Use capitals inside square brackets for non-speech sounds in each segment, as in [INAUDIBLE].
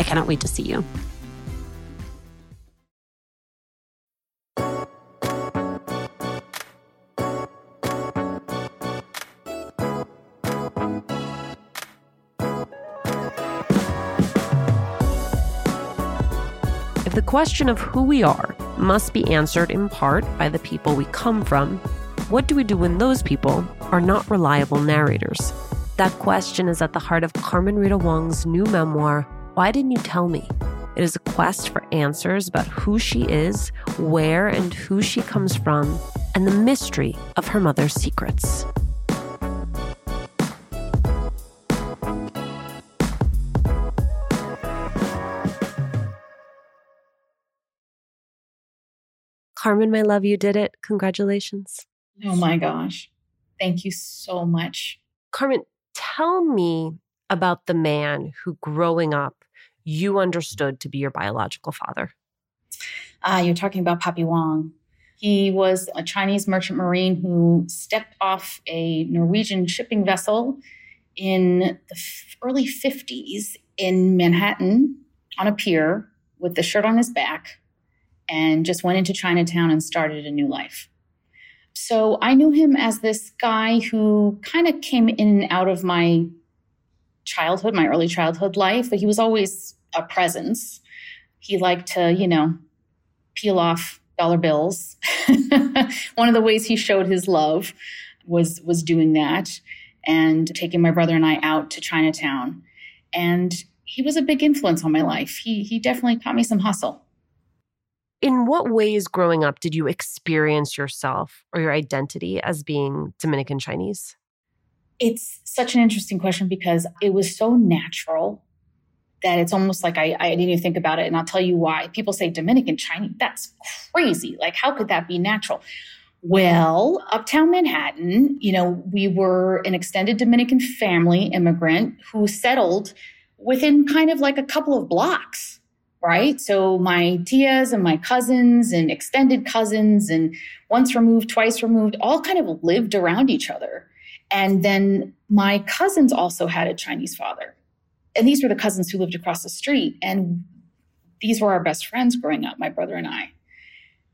I cannot wait to see you. If the question of who we are must be answered in part by the people we come from, what do we do when those people are not reliable narrators? That question is at the heart of Carmen Rita Wong's new memoir, why Didn't You Tell Me? It is a quest for answers about who she is, where and who she comes from, and the mystery of her mother's secrets. Carmen, my love, you did it. Congratulations. Oh my gosh. Thank you so much. Carmen, tell me about the man who growing up you understood to be your biological father? Uh, you're talking about Papi Wong. He was a Chinese merchant marine who stepped off a Norwegian shipping vessel in the early 50s in Manhattan on a pier with the shirt on his back and just went into Chinatown and started a new life. So I knew him as this guy who kind of came in and out of my childhood, my early childhood life, but he was always a presence. He liked to, you know, peel off dollar bills. [LAUGHS] One of the ways he showed his love was was doing that and taking my brother and I out to Chinatown. And he was a big influence on my life. He he definitely taught me some hustle. In what ways growing up did you experience yourself or your identity as being Dominican Chinese? It's such an interesting question because it was so natural that it's almost like I, I didn't even think about it. And I'll tell you why. People say Dominican Chinese, that's crazy. Like, how could that be natural? Well, uptown Manhattan, you know, we were an extended Dominican family immigrant who settled within kind of like a couple of blocks, right? So my tias and my cousins and extended cousins and once removed, twice removed, all kind of lived around each other. And then my cousins also had a Chinese father. And these were the cousins who lived across the street. And these were our best friends growing up, my brother and I.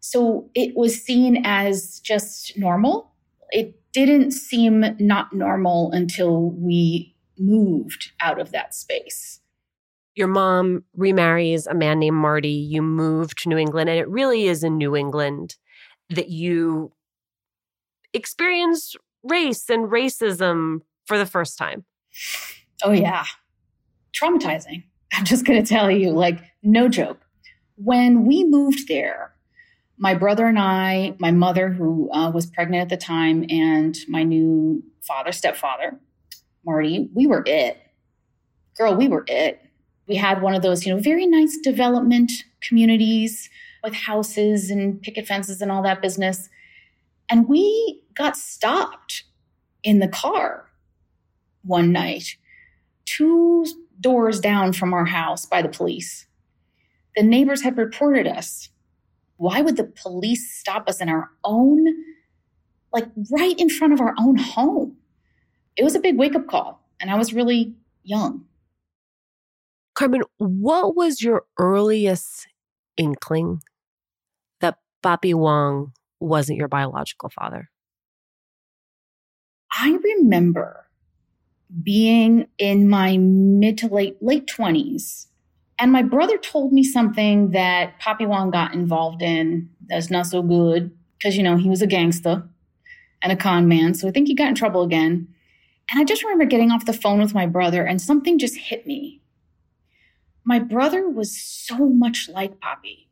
So it was seen as just normal. It didn't seem not normal until we moved out of that space. Your mom remarries a man named Marty. You move to New England, and it really is in New England that you experience race and racism for the first time. Oh, yeah. Traumatizing. [LAUGHS] I'm just going to tell you, like, no joke. When we moved there, my brother and I, my mother, who uh, was pregnant at the time, and my new father, stepfather, Marty, we were it. Girl, we were it. We had one of those, you know, very nice development communities with houses and picket fences and all that business. And we got stopped in the car one night, two doors down from our house by the police. The neighbors had reported us. Why would the police stop us in our own, like right in front of our own home? It was a big wake up call, and I was really young. Carmen, what was your earliest inkling that Papi Wong wasn't your biological father? I remember being in my mid to late late 20s and my brother told me something that Papi Wong got involved in that's not so good because you know he was a gangster and a con man so I think he got in trouble again and I just remember getting off the phone with my brother and something just hit me my brother was so much like Papi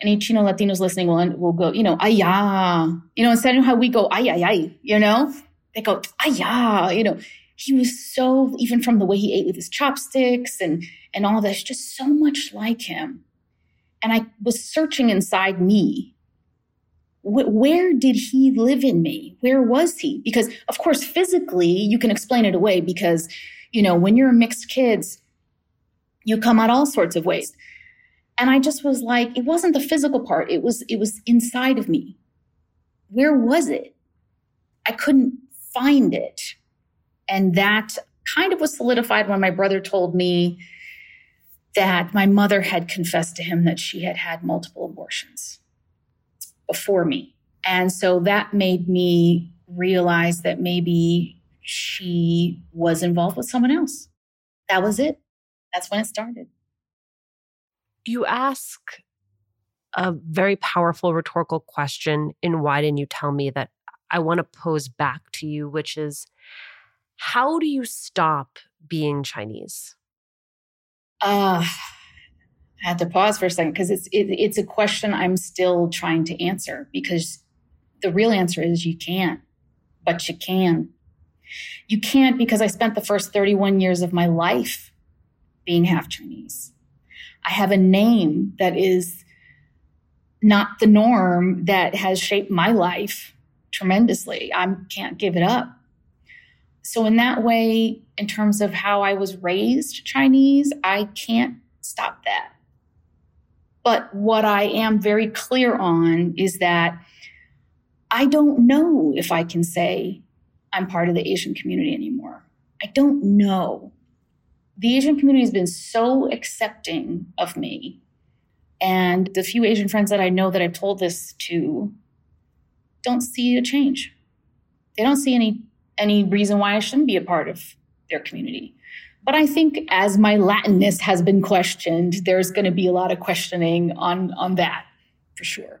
any Chino Latinos listening will, will go, you know, ayah, you know, instead of how we go, ay, ay, ay, you know, they go, ayah, you know, he was so, even from the way he ate with his chopsticks and, and all this, just so much like him. And I was searching inside me. where did he live in me? Where was he? Because of course, physically, you can explain it away because, you know, when you're mixed kids, you come out all sorts of ways and I just was like, it wasn't the physical part. It was, it was inside of me. Where was it? I couldn't find it. And that kind of was solidified when my brother told me that my mother had confessed to him that she had had multiple abortions before me. And so that made me realize that maybe she was involved with someone else. That was it. That's when it started you ask a very powerful rhetorical question in Why Didn't You Tell Me that I want to pose back to you, which is how do you stop being Chinese? Uh, I had to pause for a second because it's it, it's a question I'm still trying to answer because the real answer is you can't, but you can. You can't because I spent the first 31 years of my life being half Chinese. I have a name that is not the norm that has shaped my life tremendously. I can't give it up. So, in that way, in terms of how I was raised Chinese, I can't stop that. But what I am very clear on is that I don't know if I can say I'm part of the Asian community anymore. I don't know the Asian community has been so accepting of me. And the few Asian friends that I know that I've told this to don't see a change. They don't see any any reason why I shouldn't be a part of their community. But I think as my Latinness has been questioned, there's going to be a lot of questioning on on that for sure.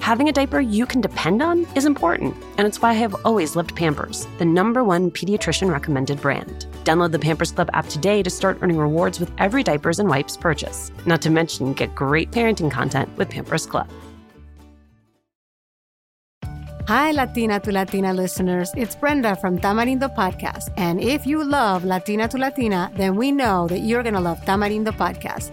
Having a diaper you can depend on is important, and it's why I have always loved Pampers, the number one pediatrician recommended brand. Download the Pampers Club app today to start earning rewards with every diapers and wipes purchase. Not to mention, get great parenting content with Pampers Club. Hi, Latina to Latina listeners. It's Brenda from Tamarindo Podcast. And if you love Latina to Latina, then we know that you're going to love Tamarindo Podcast.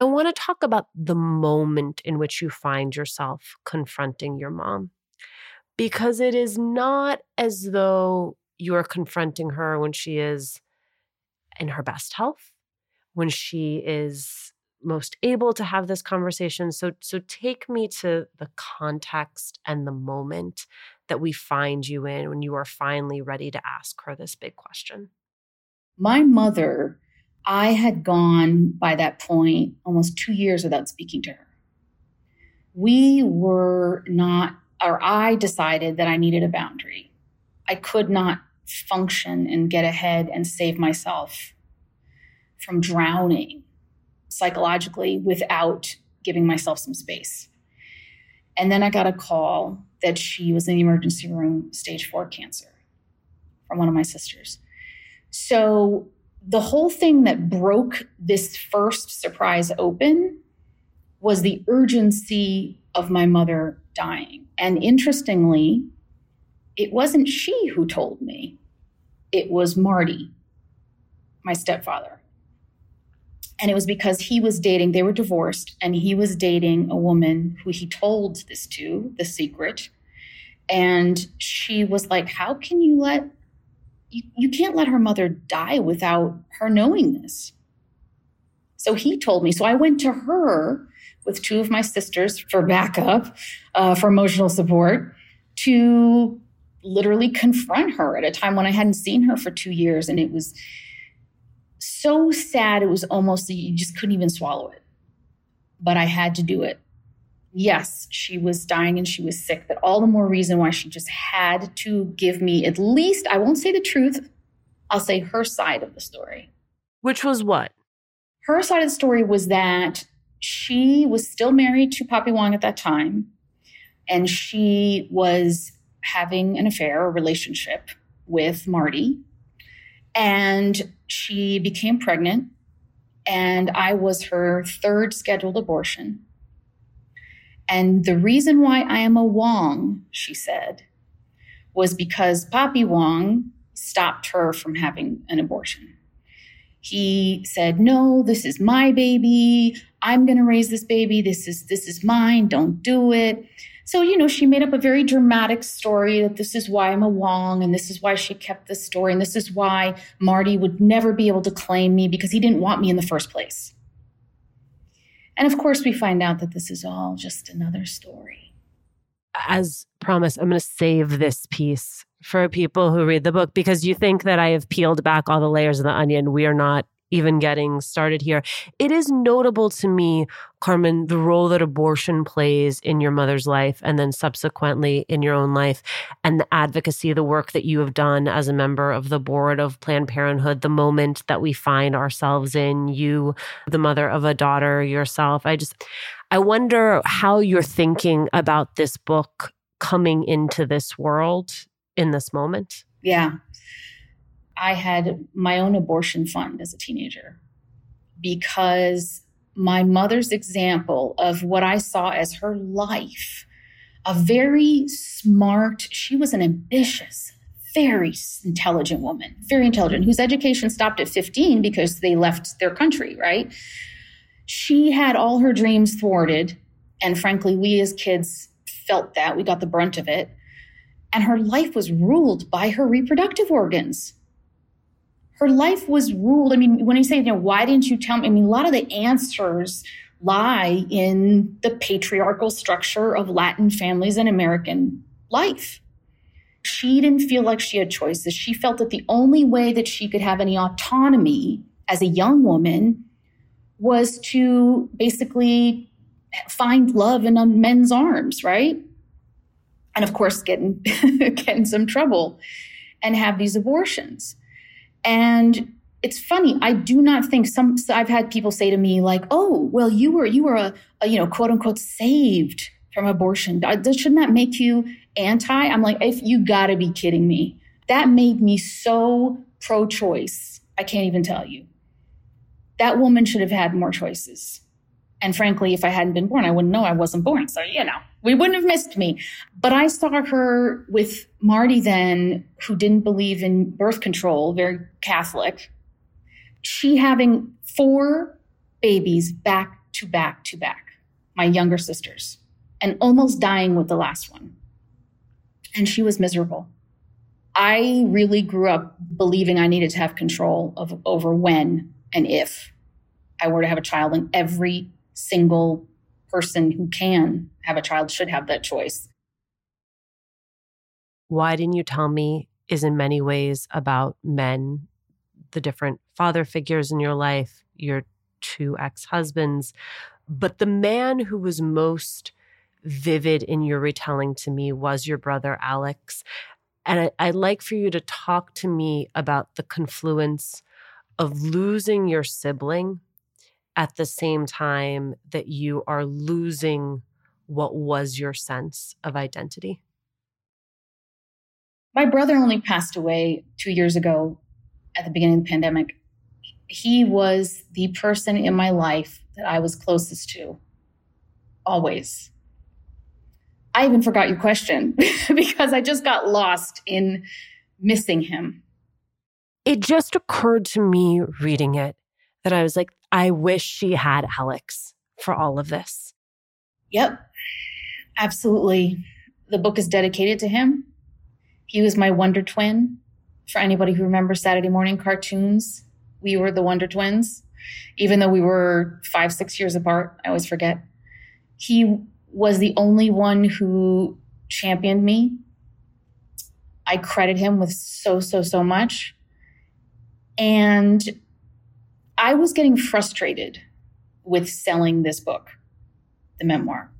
I want to talk about the moment in which you find yourself confronting your mom. Because it is not as though you are confronting her when she is in her best health, when she is most able to have this conversation. So so take me to the context and the moment that we find you in when you are finally ready to ask her this big question. My mother I had gone by that point almost two years without speaking to her. We were not, or I decided that I needed a boundary. I could not function and get ahead and save myself from drowning psychologically without giving myself some space. And then I got a call that she was in the emergency room, stage four cancer, from one of my sisters. So the whole thing that broke this first surprise open was the urgency of my mother dying. And interestingly, it wasn't she who told me, it was Marty, my stepfather. And it was because he was dating, they were divorced, and he was dating a woman who he told this to, the secret. And she was like, How can you let you, you can't let her mother die without her knowing this. So he told me. So I went to her with two of my sisters for backup, uh, for emotional support, to literally confront her at a time when I hadn't seen her for two years. And it was so sad. It was almost, you just couldn't even swallow it. But I had to do it yes, she was dying and she was sick, but all the more reason why she just had to give me at least, I won't say the truth, I'll say her side of the story. Which was what? Her side of the story was that she was still married to Papi Wong at that time, and she was having an affair, a relationship with Marty. And she became pregnant, and I was her third scheduled abortion. And the reason why I am a Wong, she said, was because Papi Wong stopped her from having an abortion. He said, "No, this is my baby. I'm going to raise this baby. This is this is mine. Don't do it." So, you know, she made up a very dramatic story that this is why I'm a Wong and this is why she kept this story and this is why Marty would never be able to claim me because he didn't want me in the first place. And of course, we find out that this is all just another story. As promised, I'm going to save this piece for people who read the book because you think that I have peeled back all the layers of the onion. We are not even getting started here. It is notable to me, Carmen, the role that abortion plays in your mother's life and then subsequently in your own life, and the advocacy, the work that you have done as a member of the board of Planned Parenthood, the moment that we find ourselves in, you, the mother of a daughter yourself. I just, I wonder how you're thinking about this book coming into this world in this moment. Yeah. I had my own abortion fund as a teenager because my mother's example of what I saw as her life, a very smart, she was an ambitious, very intelligent woman, very intelligent, whose education stopped at 15 because they left their country, right? She had all her dreams thwarted. And frankly, we as kids felt that. We got the brunt of it. And her life was ruled by her reproductive organs her life was ruled. I mean, when you say, you know, why didn't you tell me? I mean, a lot of the answers lie in the patriarchal structure of Latin families and American life. She didn't feel like she had choices. She felt that the only way that she could have any autonomy as a young woman was to basically find love in men's arms, right? And of course, get in, [LAUGHS] get in some trouble and have these abortions. And it's funny. I do not think some. I've had people say to me like, "Oh, well, you were you were a, a you know quote unquote saved from abortion. Shouldn't that make you anti? I'm like, if you gotta be kidding me. That made me so pro choice. I can't even tell you. That woman should have had more choices. And frankly, if I hadn't been born, I wouldn't know I wasn't born. So, you know, we wouldn't have missed me. But I saw her with Marty then, who didn't believe in birth control, very Catholic. She having four babies back to back to back, my younger sisters, and almost dying with the last one. And she was miserable. I really grew up believing I needed to have control of over when and if I were to have a child, and every single person who can have a child should have that choice. Why didn't you tell me is in many ways about men, the different father figures in your life, your two ex husbands. But the man who was most vivid in your retelling to me was your brother Alex. And I, would like for you to talk to me about the confluence of losing your sibling at the same time that you are losing what was your sense of identity? My brother only passed away two years ago at the beginning of the pandemic. He was the person in my life that I was closest to, always. I even forgot your question [LAUGHS] because I just got lost in missing him. It just occurred to me reading it that I was like, I wish she had Alex for all of this. Yep, absolutely. The book is dedicated to him. He was my Wonder Twin. For anybody who remembers Saturday morning cartoons, we were the Wonder Twins, even though we were five, six years apart. I always forget. He was the only one who championed me. I credit him with so, so, so much. And I was getting frustrated with selling this book, the memoir,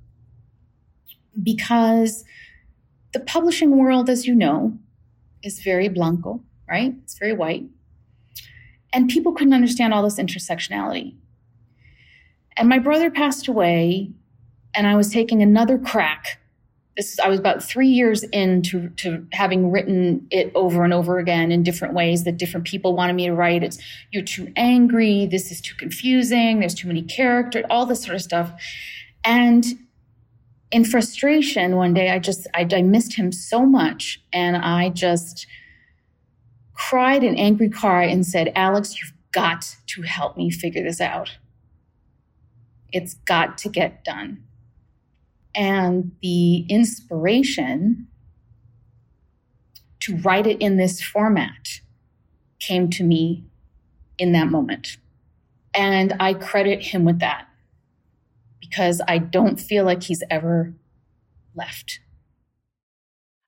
because the publishing world, as you know, is very blanco, right? It's very white. And people couldn't understand all this intersectionality. And my brother passed away, and I was taking another crack this I was about three years into to having written it over and over again in different ways that different people wanted me to write. It's you're too angry, this is too confusing, there's too many characters, all this sort of stuff. And in frustration, one day I just I, I missed him so much, and I just cried an angry cry and said, "Alex, you've got to help me figure this out. It's got to get done." And the inspiration to write it in this format came to me in that moment. And I credit him with that because I don't feel like he's ever left.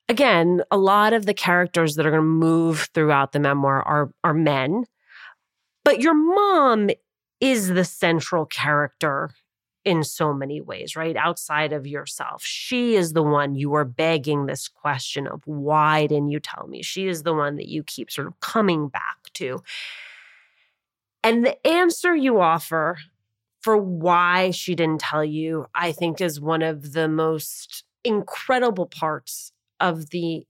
Again, a lot of the characters that are going to move throughout the memoir are, are men, but your mom is the central character in so many ways, right? Outside of yourself. She is the one you are begging this question of why didn't you tell me? She is the one that you keep sort of coming back to. And the answer you offer for why she didn't tell you, I think, is one of the most incredible parts of the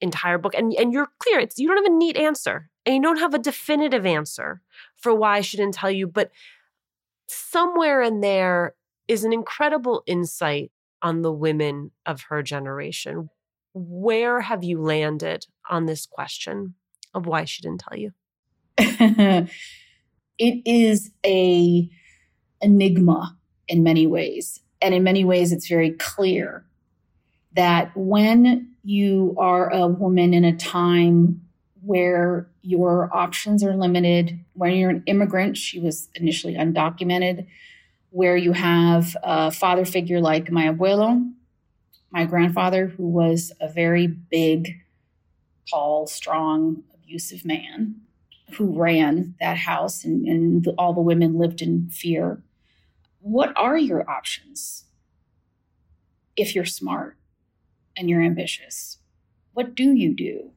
entire book. And, and you're clear, it's you don't have a neat answer and you don't have a definitive answer for why she didn't tell you, but somewhere in there is an incredible insight on the women of her generation. Where have you landed on this question of why she didn't tell you? [LAUGHS] it is a enigma in many ways. And in many ways, it's very clear that when you are a woman in a time where your options are limited, when you're an immigrant, she was initially undocumented, where you have a father figure like my abuelo, my grandfather, who was a very big, tall, strong, abusive man who ran that house and, and all the women lived in fear. What are your options if you're smart and you're ambitious? What do you do?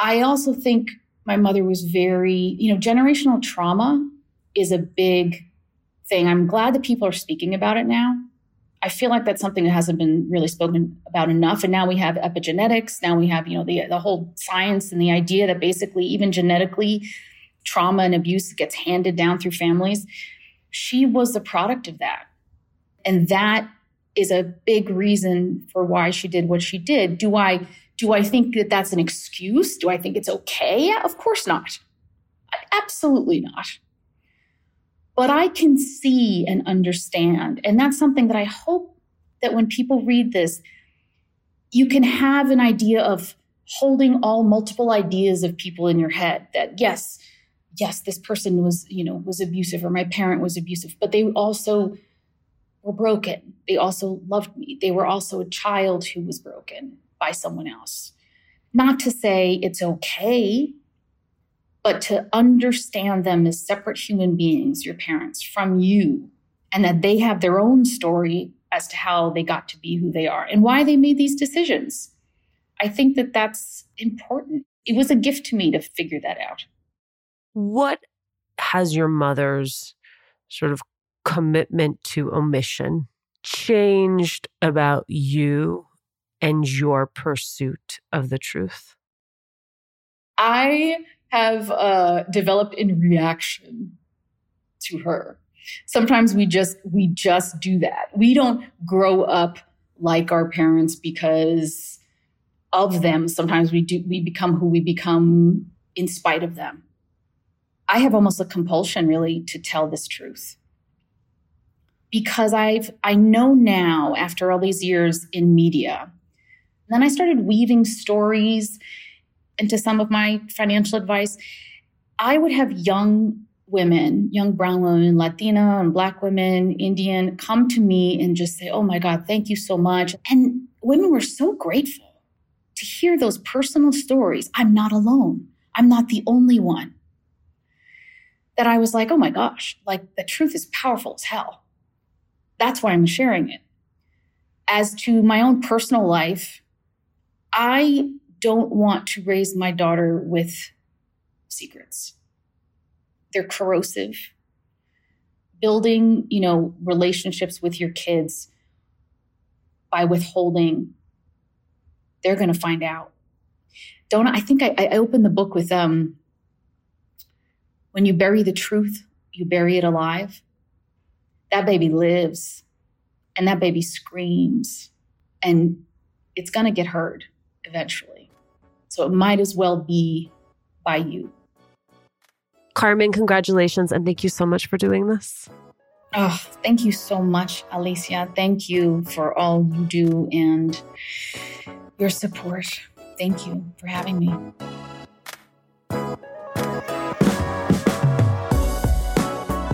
I also think my mother was very, you know, generational trauma is a big thing. I'm glad that people are speaking about it now. I feel like that's something that hasn't been really spoken about enough. And now we have epigenetics. Now we have, you know, the, the whole science and the idea that basically even genetically trauma and abuse gets handed down through families. She was the product of that. And that is a big reason for why she did what she did. Do I do I think that that's an excuse? Do I think it's okay? Of course not. Absolutely not. But I can see and understand. And that's something that I hope that when people read this, you can have an idea of holding all multiple ideas of people in your head that yes, yes, this person was, you know, was abusive or my parent was abusive, but they also were broken. They also loved me. They were also a child who was broken by someone else. Not to say it's okay, but to understand them as separate human beings, your parents, from you, and that they have their own story as to how they got to be who they are and why they made these decisions. I think that that's important. It was a gift to me to figure that out. What has your mother's sort of commitment to omission changed about you and your pursuit of the truth? I have uh, developed in reaction to her. Sometimes we just we just do that. We don't grow up like our parents because of them. Sometimes we do we become who we become in spite of them. I have almost a compulsion really to tell this truth because I've I know now after all these years in media then I started weaving stories into some of my financial advice. I would have young women, young brown women, Latina and black women, Indian, come to me and just say, Oh my God, thank you so much. And women were so grateful to hear those personal stories. I'm not alone. I'm not the only one. That I was like, Oh my gosh, like the truth is powerful as hell. That's why I'm sharing it. As to my own personal life, I don't want to raise my daughter with secrets. They're corrosive. Building, you know, relationships with your kids by withholding, they're going to find out. Don't I think I, I opened the book with um when you bury the truth, you bury it alive. That baby lives and that baby screams and it's going to get heard eventually. So it might as well be by you. Carmen, congratulations and thank you so much for doing this. Oh, thank you so much, Alicia. Thank you for all you do and your support. Thank you for having me.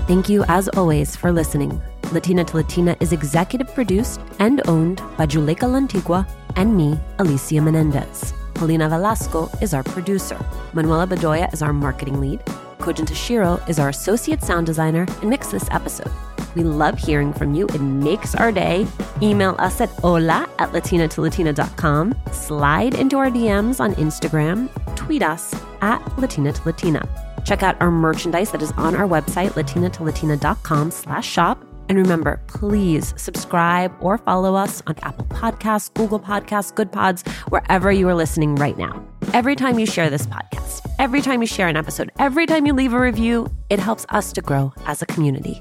Thank you, as always, for listening. Latina to Latina is executive produced and owned by Juleyka Lantigua and me, Alicia Menendez. Paulina Velasco is our producer. Manuela Bedoya is our marketing lead. Kojin Tashiro is our associate sound designer and mixed this episode. We love hearing from you. It makes our day. Email us at hola at latinatolatina.com. Slide into our DMs on Instagram. Tweet us at Latina to Latina. Check out our merchandise that is on our website, latinatolatina.com slash shop. And remember, please subscribe or follow us on Apple Podcasts, Google Podcasts, Good Pods, wherever you are listening right now. Every time you share this podcast, every time you share an episode, every time you leave a review, it helps us to grow as a community.